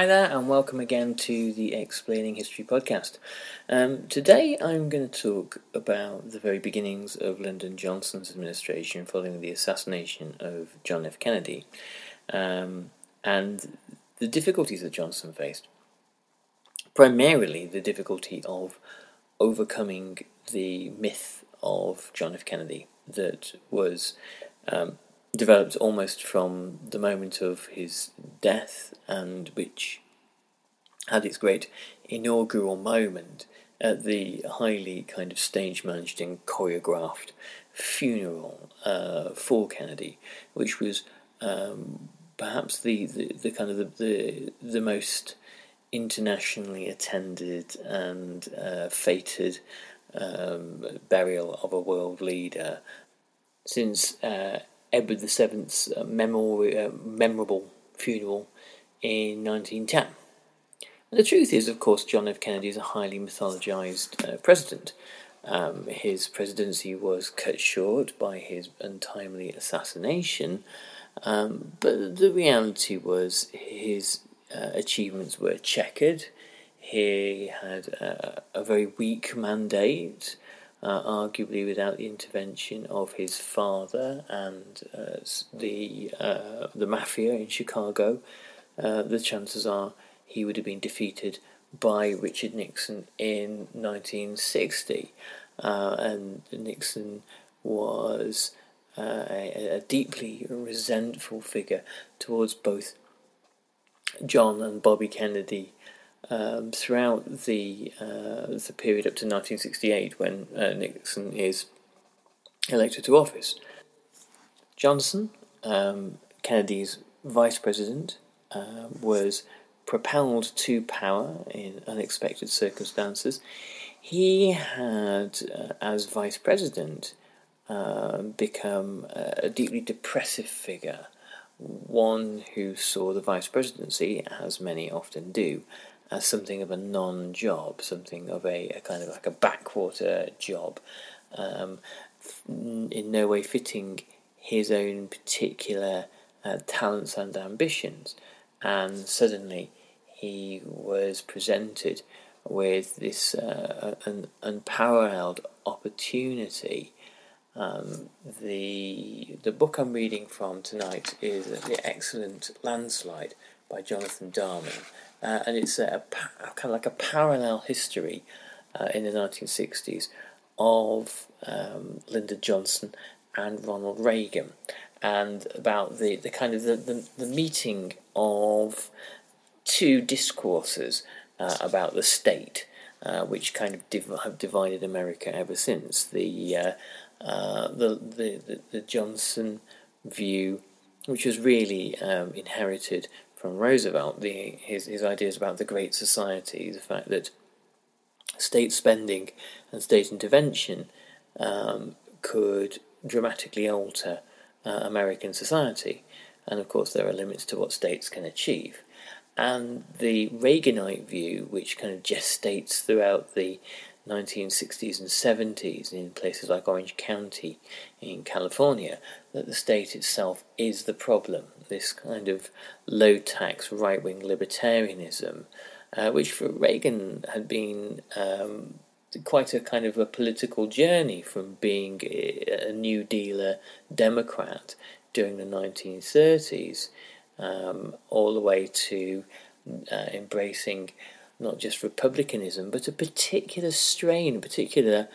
Hi there, and welcome again to the Explaining History podcast. Um, today I'm going to talk about the very beginnings of Lyndon Johnson's administration following the assassination of John F. Kennedy um, and the difficulties that Johnson faced. Primarily, the difficulty of overcoming the myth of John F. Kennedy that was um, developed almost from the moment of his death and which had its great inaugural moment at the highly kind of stage managed and choreographed funeral uh, for Kennedy, which was um, perhaps the, the, the, kind of the, the, the most internationally attended and uh, fated um, burial of a world leader since uh, Edward VII's uh, uh, memorable funeral in 1910. And the truth is, of course, John F. Kennedy is a highly mythologized uh, president. Um, his presidency was cut short by his untimely assassination, um, but the reality was his uh, achievements were checkered. He had a very weak mandate uh, arguably without the intervention of his father and uh, the uh, the mafia in Chicago, uh, the chances are he would have been defeated by Richard Nixon in 1960, uh, and Nixon was uh, a, a deeply resentful figure towards both John and Bobby Kennedy um, throughout the uh, the period up to 1968 when uh, Nixon is elected to office. Johnson, um, Kennedy's vice president, uh, was propelled to power in unexpected circumstances. He had, uh, as vice president, um, become a deeply depressive figure, one who saw the vice presidency, as many often do, as something of a non-job, something of a, a kind of like a backwater job, um, in no way fitting his own particular uh, talents and ambitions. And suddenly he was presented with this uh, an unparalleled opportunity. Um, the the book I'm reading from tonight is the excellent Landslide by Jonathan Darman, uh, and it's a, a, kind of like a parallel history uh, in the 1960s of um, Lyndon Johnson and Ronald Reagan, and about the, the kind of the, the, the meeting of two discourses uh, about the state, uh, which kind of div- have divided America ever since. The, uh, uh, the, the, the, the Johnson view, which was really um, inherited from Roosevelt, the, his, his ideas about the Great Society, the fact that state spending and state intervention um, could dramatically alter uh, American society. And of course, there are limits to what states can achieve. And the Reaganite view, which kind of gestates throughout the 1960s and 70s in places like Orange County in California, that the state itself is the problem. This kind of low tax right wing libertarianism, uh, which for Reagan had been um, quite a kind of a political journey from being a New Dealer Democrat during the 1930s um, all the way to uh, embracing not just republicanism, but a particular strain, a particular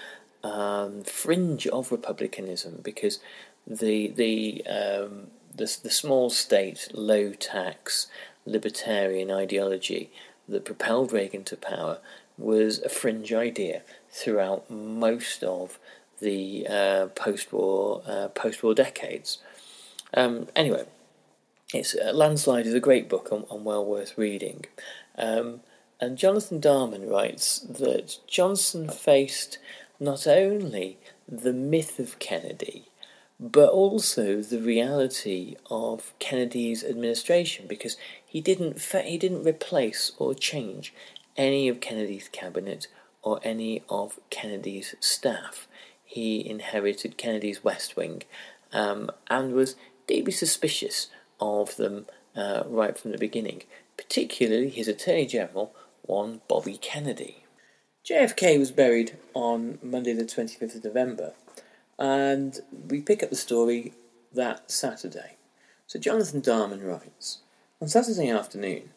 um, fringe of republicanism, because the the, um, the the small state, low tax, libertarian ideology that propelled Reagan to power was a fringe idea throughout most of the uh, post-war uh, post-war decades. Um, anyway, it's uh, Landslide is a great book and, and well worth reading. Um, and Jonathan Darman writes that Johnson faced not only the myth of Kennedy, but also the reality of Kennedy's administration, because he didn't he didn't replace or change any of Kennedy's cabinet or any of Kennedy's staff. He inherited Kennedy's West Wing um, and was deeply suspicious of them uh, right from the beginning, particularly his Attorney General, one Bobby Kennedy. JFK was buried on Monday, the 25th of November, and we pick up the story that Saturday. So Jonathan Darman writes On Saturday afternoon,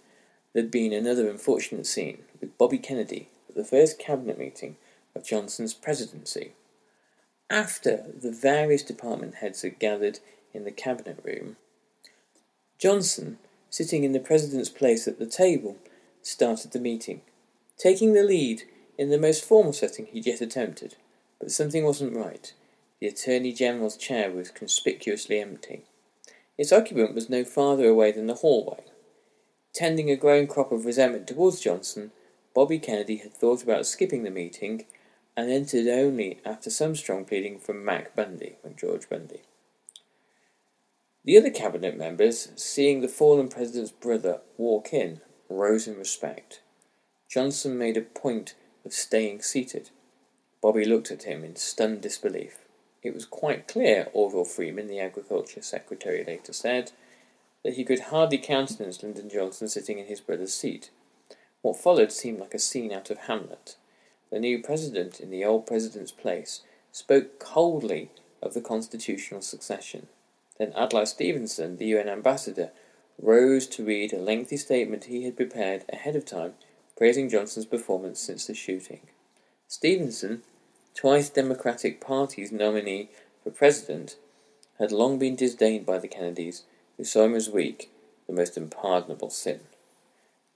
there'd been another unfortunate scene with Bobby Kennedy at the first cabinet meeting of Johnson's presidency. After the various department heads had gathered in the cabinet room, Johnson, sitting in the president's place at the table, started the meeting, taking the lead in the most formal setting he'd yet attempted. But something wasn't right. The Attorney General's chair was conspicuously empty. Its occupant was no farther away than the hallway. Tending a growing crop of resentment towards Johnson, Bobby Kennedy had thought about skipping the meeting and entered only after some strong pleading from Mac Bundy, from George Bundy. The other cabinet members, seeing the fallen president's brother walk in, rose in respect. Johnson made a point of staying seated. Bobby looked at him in stunned disbelief. It was quite clear, Orville Freeman, the Agriculture Secretary, later said, that he could hardly countenance Lyndon Johnson sitting in his brother's seat. What followed seemed like a scene out of Hamlet. The new president, in the old president's place, spoke coldly of the constitutional succession. Then Adlai Stevenson, the UN ambassador, rose to read a lengthy statement he had prepared ahead of time praising Johnson's performance since the shooting. Stevenson, twice Democratic Party's nominee for president, had long been disdained by the Kennedys who saw him as weak, the most unpardonable sin.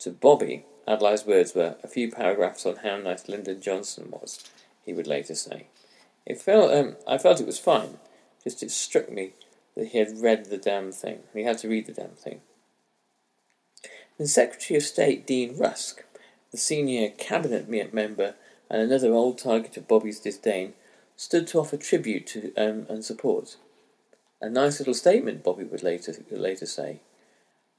To Bobby, Adlai's words were a few paragraphs on how nice Lyndon Johnson was, he would later say. It felt, um, I felt it was fine, just it struck me that he had read the damn thing. He had to read the damn thing. Secretary of State Dean Rusk, the senior cabinet member and another old target of Bobby's disdain, stood to offer tribute to um, and support. A nice little statement, Bobby would later later say.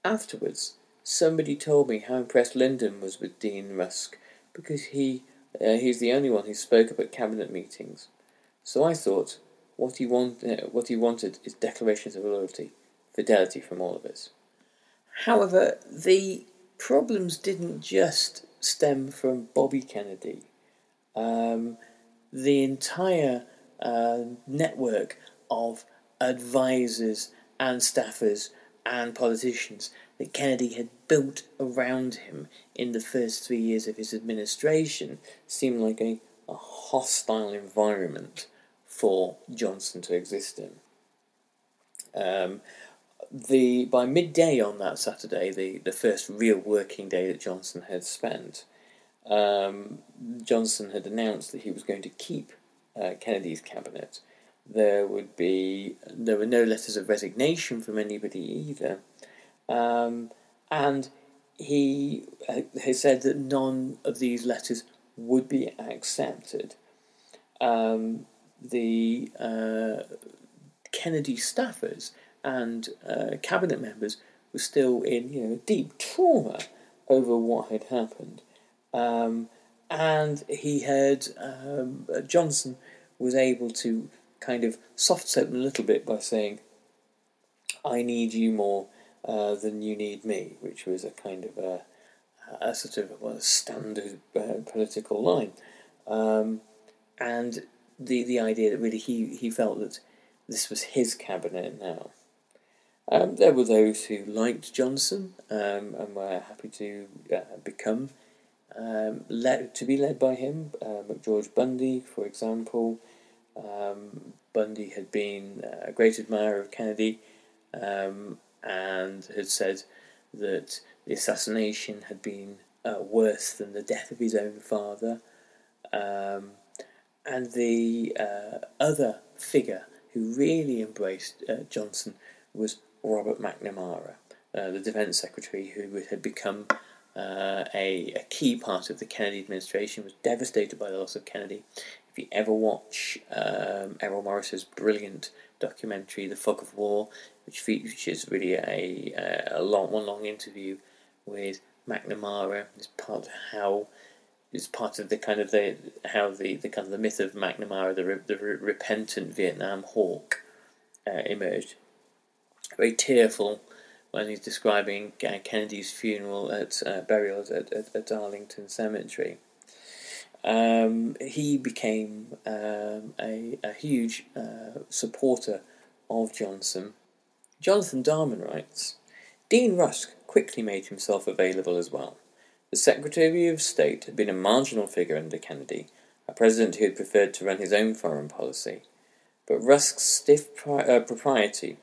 Afterwards, somebody told me how impressed Lyndon was with Dean Rusk because he uh, he's the only one who spoke up at cabinet meetings. So I thought, what he want uh, what he wanted is declarations of loyalty, fidelity from all of us. However, the problems didn't just stem from Bobby Kennedy. Um, the entire uh, network of advisors and staffers and politicians that Kennedy had built around him in the first three years of his administration seemed like a, a hostile environment for Johnson to exist in. Um, the by midday on that Saturday, the, the first real working day that Johnson had spent, um, Johnson had announced that he was going to keep uh, Kennedy's cabinet there would be there were no letters of resignation from anybody either, um, and he has said that none of these letters would be accepted. Um, the uh, Kennedy staffers and uh, cabinet members were still in you know deep trauma over what had happened, um, and he had um, Johnson was able to kind of soft soap them a little bit by saying, "I need you more uh, than you need me," which was a kind of a, a sort of well, standard uh, political line, um, and the the idea that really he he felt that this was his cabinet now. Um, there were those who liked Johnson um, and were happy to uh, become um, led, to be led by him. Uh, McGeorge Bundy, for example. Um, Bundy had been a great admirer of Kennedy um, and had said that the assassination had been uh, worse than the death of his own father. Um, and the uh, other figure who really embraced uh, Johnson was Robert McNamara, uh, the Defence Secretary, who had become uh, a, a, key part of the Kennedy administration, was devastated by the loss of Kennedy. If you ever watch um, Errol Morris's brilliant documentary, The Fog of War, which features really a, a long, one long interview with McNamara, is part of how is part of the kind of the how the, the kind of the myth of McNamara, the the repentant Vietnam hawk, uh, emerged very tearful when he's describing uh, Kennedy's funeral at uh, burial at, at, at, Arlington Cemetery. Um, he became um, a, a, huge uh, supporter of Johnson. Jonathan Darman writes Dean Rusk quickly made himself available as well. The Secretary of State had been a marginal figure under Kennedy, a president who had preferred to run his own foreign policy. But Rusk's stiff pri- uh, propriety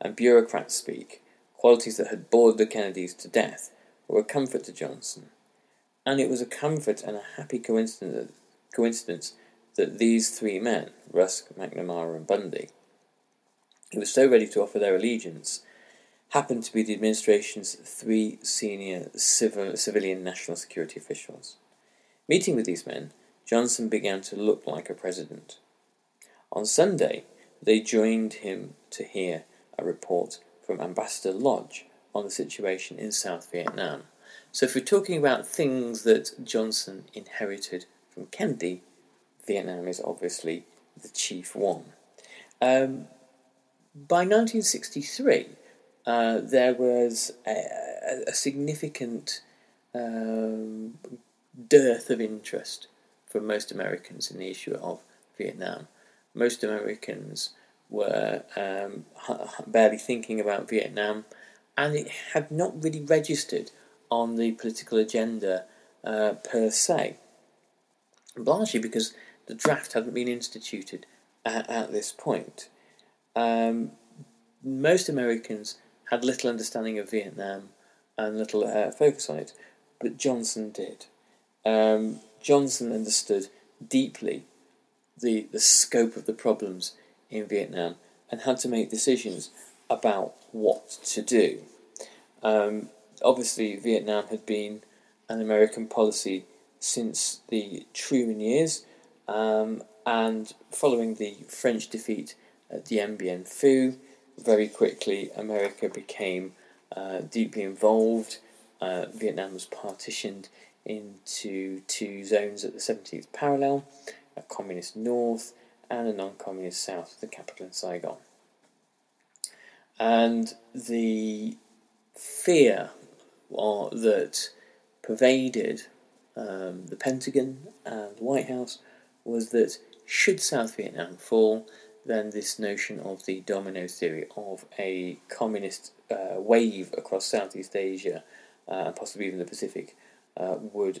and bureaucrat speak, qualities that had bored the Kennedys to death, were a comfort to Johnson. And it was a comfort and a happy coincidence, coincidence that these three men, Rusk, McNamara, and Bundy, who were so ready to offer their allegiance, happened to be the administration's three senior civil, civilian national security officials. Meeting with these men, Johnson began to look like a president. On Sunday, they joined him to hear a report from Ambassador Lodge on the situation in South Vietnam. So, if we're talking about things that Johnson inherited from Kennedy, Vietnam is obviously the chief one. Um, by 1963, uh, there was a, a significant um, dearth of interest from most Americans in the issue of Vietnam. Most Americans were um, barely thinking about Vietnam, and it had not really registered on the political agenda uh, per se, largely because the draft hadn't been instituted at, at this point. Um, most Americans had little understanding of Vietnam and little uh, focus on it, but Johnson did. Um, Johnson understood deeply the, the scope of the problems in Vietnam and had to make decisions about what to do. Um, obviously, Vietnam had been an American policy since the Truman years, um, and following the French defeat at the Dien Bien Phu, very quickly America became uh, deeply involved. Uh, Vietnam was partitioned into two zones at the 17th parallel a communist north and a non communist south, of the capital in Saigon. And the fear or, that pervaded um, the Pentagon and the White House was that should South Vietnam fall, then this notion of the domino theory of a communist uh, wave across Southeast Asia uh, and possibly even the Pacific uh, would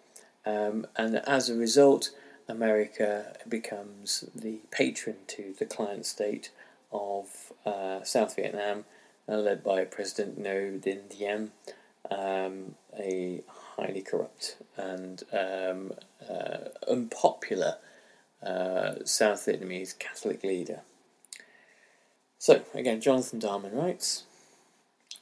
Um, and as a result, America becomes the patron to the client state of uh, South Vietnam, uh, led by President Ngo Dinh Diem, um, a highly corrupt and um, uh, unpopular uh, South Vietnamese Catholic leader. So, again, Jonathan Darman writes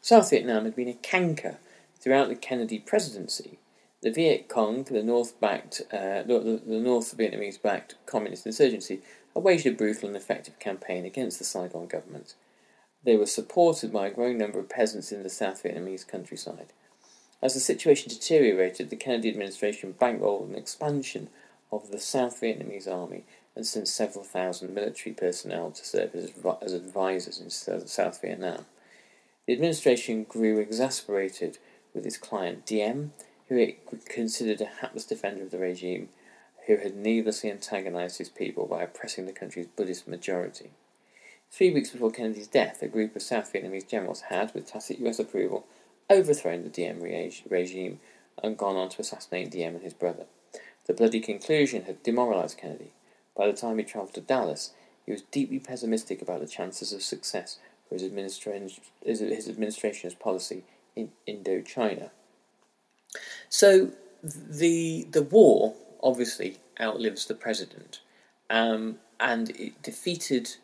South Vietnam had been a canker throughout the Kennedy presidency. The Viet Cong, the North-backed, uh, the, the North Vietnamese-backed communist insurgency, waged a brutal and effective campaign against the Saigon government. They were supported by a growing number of peasants in the South Vietnamese countryside. As the situation deteriorated, the Kennedy administration bankrolled an expansion of the South Vietnamese army and sent several thousand military personnel to serve as, as advisors in South Vietnam. The administration grew exasperated with its client Diem, who it considered a hapless defender of the regime, who had needlessly antagonized his people by oppressing the country's Buddhist majority. Three weeks before Kennedy's death, a group of South Vietnamese generals had, with tacit US approval, overthrown the Diem regime and gone on to assassinate Diem and his brother. The bloody conclusion had demoralized Kennedy. By the time he travelled to Dallas, he was deeply pessimistic about the chances of success for his, administration, his administration's policy in Indochina. So the the war obviously outlives the president, um, and it defeated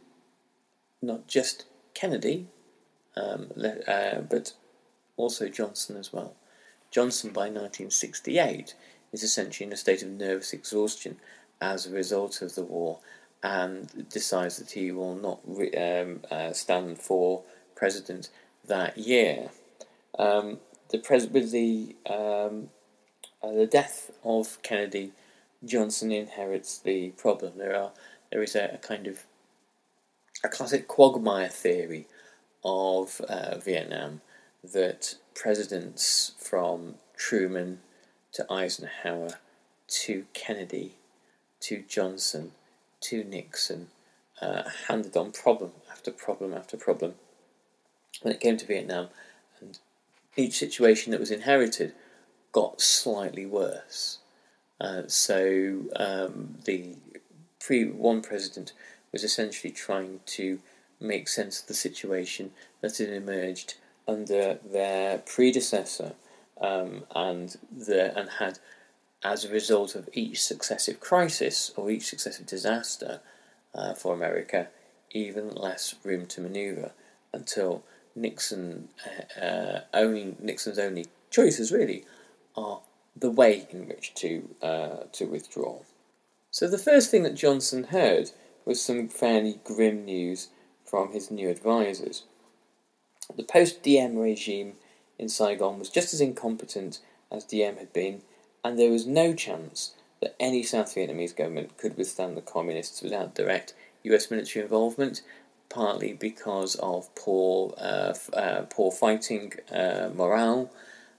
not just Kennedy, um, uh, but also Johnson as well. Johnson by 1968 is essentially in a state of nervous exhaustion as a result of the war and decides that he will not re- um, uh, stand for president that year. Um, the pres- with the um, uh, the death of Kennedy, Johnson inherits the problem. There are there is a, a kind of a classic quagmire theory of uh, Vietnam that presidents from Truman to Eisenhower to Kennedy to Johnson to Nixon uh, handed on problem after problem after problem when it came to Vietnam, each situation that was inherited got slightly worse. Uh, so um, the pre one president was essentially trying to make sense of the situation that had emerged under their predecessor um, and the and had as a result of each successive crisis or each successive disaster uh, for America even less room to maneuver until Nixon uh, uh, only Nixon's only choices really are the way in which to uh, to withdraw. So the first thing that Johnson heard was some fairly grim news from his new advisers. The post Diem regime in Saigon was just as incompetent as Diem had been, and there was no chance that any South Vietnamese government could withstand the communists without direct US military involvement, partly because of poor, uh, uh, poor fighting uh, morale,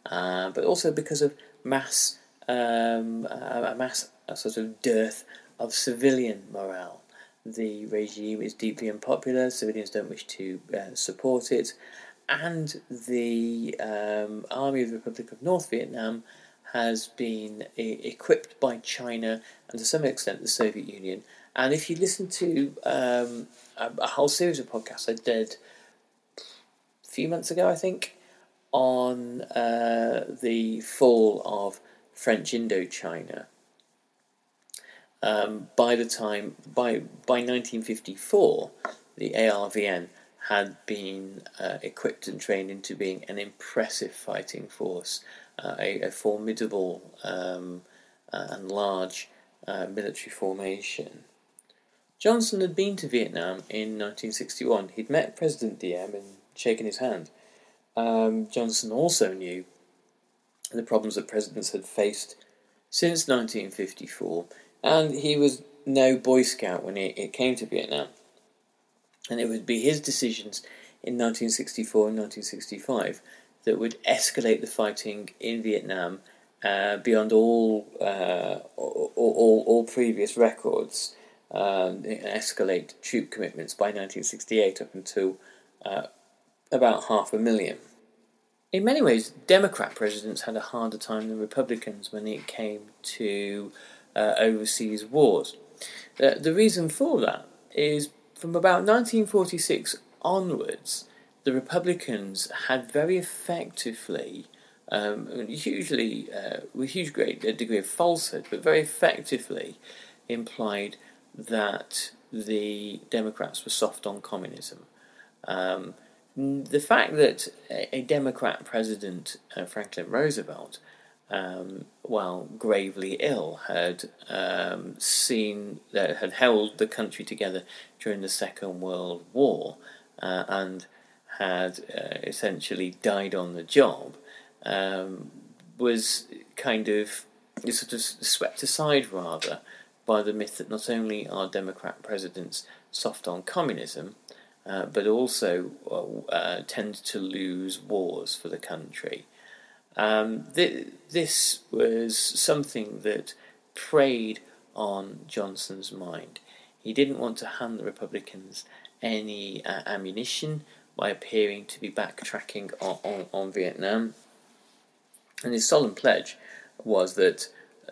uh, but also because of mass, um, a mass a sort of dearth of civilian morale. The regime is deeply unpopular, civilians don't wish to uh, support it, and the um, Army of the Republic of North Vietnam has been equipped by China and to some extent the Soviet Union. And if you listen to um, a, a, whole series of podcasts I did a few months ago, I think, on uh, the fall of French Indochina, um, by the time by by 1954, the ARVN had been uh, equipped and trained into being an impressive fighting force a, a, formidable um, uh, and large uh, military formation. Johnson had been to Vietnam in 1961. He'd met President Diem and shaken his hand. Um, Johnson also knew the problems that presidents had faced since 1954, and he was no Boy Scout when it, it came to Vietnam. And it would be his decisions in 1964 and 1965 that would escalate the fighting in Vietnam uh, beyond all, uh, all, all, all, previous records, um, escalate troop commitments by 1968 up until uh, about half a million. In many ways, Democrat presidents had a harder time than Republicans when it came to uh, overseas wars. Uh, the reason for that is from about 1946 onwards, the Republicans had very effectively, um, hugely, uh, with huge great degree of falsehood, but very effectively implied that the Democrats were soft on communism. Um, the fact that a, Democrat president, uh, Franklin Roosevelt, um, while gravely ill, had um, seen that had held the country together during the Second World War, uh, and had uh, essentially died on the job, um, was kind of sort of swept aside rather by the myth that not only are Democrat presidents soft on communism, uh, but also uh, uh, tend to lose wars for the country. Um, th- this was something that preyed on Johnson's mind. He didn't want to hand the Republicans any uh, ammunition by appearing to be backtracking on, on, on, Vietnam. And his solemn pledge was that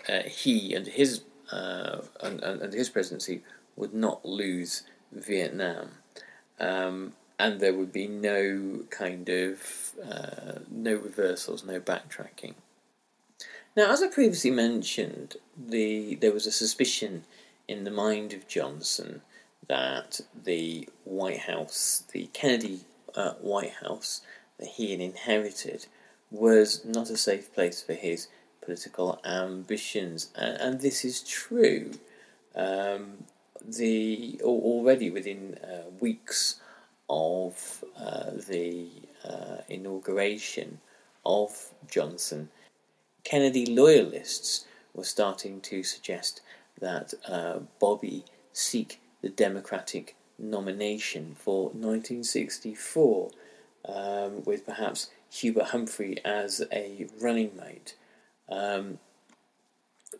uh, he and his uh, and, and, his presidency would not lose Vietnam. Um, and there would be no kind of uh, no reversals, no backtracking. Now, as I previously mentioned, the there was a suspicion in the mind of Johnson that the White House, the Kennedy uh, White House that he had inherited, was not a safe place for his political ambitions, and, and this is true. Um, the already within uh, weeks of uh, the uh, inauguration of Johnson, Kennedy loyalists were starting to suggest that uh, Bobby seek the Democratic nomination for 1964, um, with perhaps Hubert Humphrey as a running mate. Um,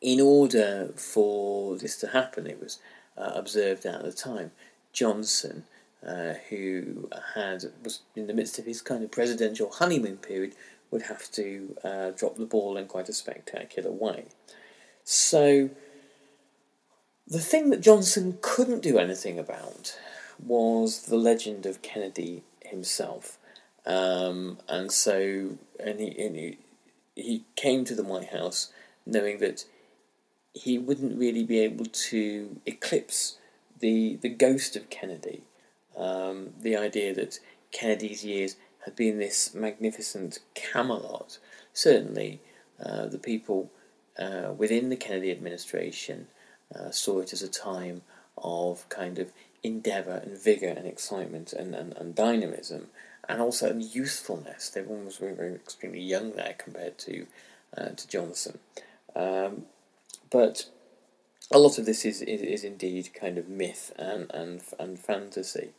in order for this to happen, it was uh, observed at the time, Johnson, uh, who had was in the midst of his kind of presidential honeymoon period, would have to uh, drop the ball in quite a spectacular way. So, the thing that Johnson couldn't do anything about was the legend of Kennedy himself. Um, and so, and he, and he, he came to the White House knowing that he wouldn't really be able to eclipse the the ghost of Kennedy. Um, the idea that Kennedy's years had been this magnificent Camelot. Certainly, uh, the people uh, within the Kennedy administration uh, saw it as a time of kind of endeavour and vigour and excitement and, and, and dynamism and also youthfulness. Everyone was very, very extremely young there compared to uh, to Johnson. Um, but a lot of this is, is, is indeed kind of myth and, and, and fantasy.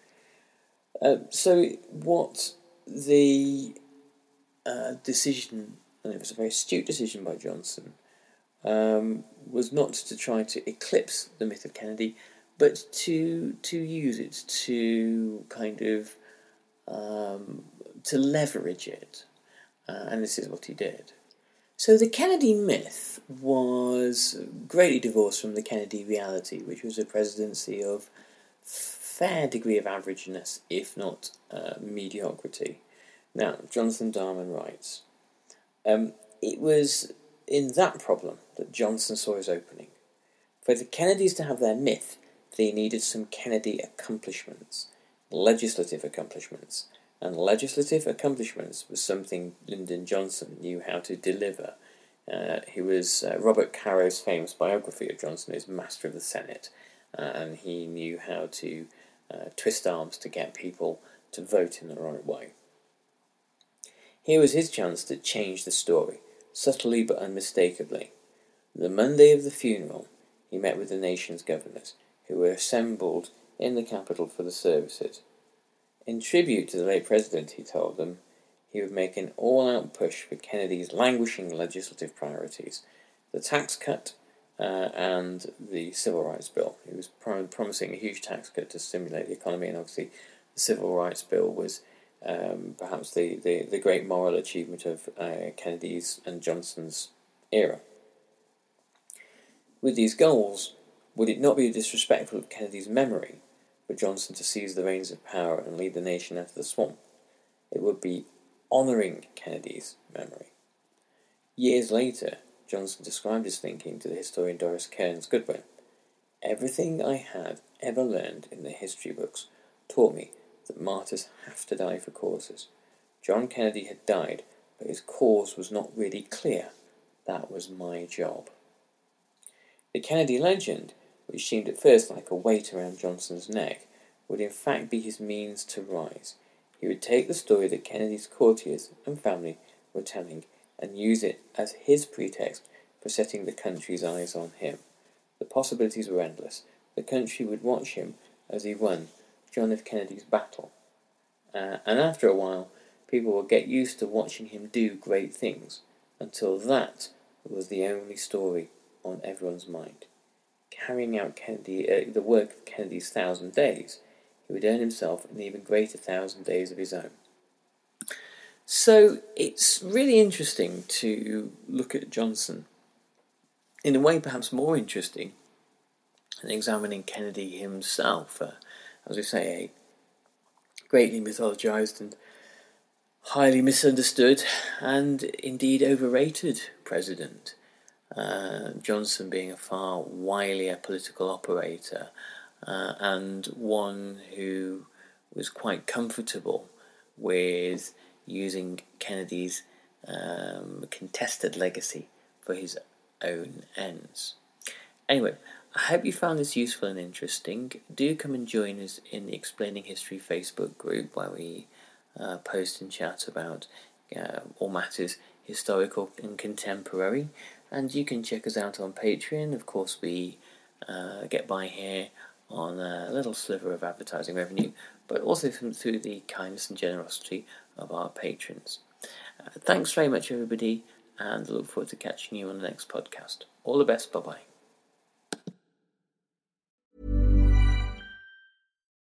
Uh, so, what the uh, decision, and it was a very astute decision by Johnson, um, was not to try to eclipse the myth of Kennedy, but to to use it to kind of um, to leverage it, uh, and this is what he did. So the Kennedy myth was greatly divorced from the Kennedy reality, which was a presidency of fair degree of averageness, if not uh, mediocrity. Now, Jonathan Darman writes, um, it was in that problem that Johnson saw his opening. For the Kennedys to have their myth, they needed some Kennedy accomplishments, legislative accomplishments, and legislative accomplishments was something Lyndon Johnson knew how to deliver. Uh, he was uh, Robert Caro's famous biography of Johnson is Master of the Senate, uh, and he knew how to uh, twist arms to get people to vote in the right way. Here was his chance to change the story, subtly but unmistakably. The Monday of the funeral, he met with the nation's governors, who were assembled in the capital for the services. In tribute to the late president, he told them he would make an all out push for Kennedy's languishing legislative priorities the tax cut uh, and the Civil Rights Bill. He was prom- promising a huge tax cut to stimulate the economy, and obviously, the Civil Rights Bill was um, perhaps the, the, the great moral achievement of uh, Kennedy's and Johnson's era. With these goals, would it not be disrespectful of Kennedy's memory for Johnson to seize the reins of power and lead the nation out of the swamp? It would be honouring Kennedy's memory. Years later, Johnson described his thinking to the historian Doris Kearns Goodwin. Everything I had ever learned in the history books taught me that martyrs have to die for causes. John Kennedy had died, but his cause was not really clear. That was my job. The Kennedy legend, which seemed at first like a weight around Johnson's neck, would in fact be his means to rise. He would take the story that Kennedy's courtiers and family were telling and use it as his pretext for setting the country's eyes on him. The possibilities were endless. The country would watch him as he won John F. Kennedy's battle. Uh, and after a while, people would get used to watching him do great things until that was the only story on everyone's mind. Carrying out Kennedy, uh, the work of Kennedy's thousand days, he would earn himself an even greater thousand days of his own. So it's really interesting to look at Johnson in a way perhaps more interesting than examining Kennedy himself. Uh, as we say, a greatly mythologized and highly misunderstood and indeed overrated president. Uh, Johnson being a far wilier political operator uh, and one who was quite comfortable with using Kennedy's um, contested legacy for his own ends. Anyway, I hope you found this useful and interesting. Do come and join us in the Explaining History Facebook group where we uh, post and chat about uh, all matters historical and contemporary. And you can check us out on Patreon. Of course, we uh, get by here on a little sliver of advertising revenue, but also from, through the kindness and generosity of our patrons. Uh, thanks very much, everybody, and look forward to catching you on the next podcast. All the best. Bye bye.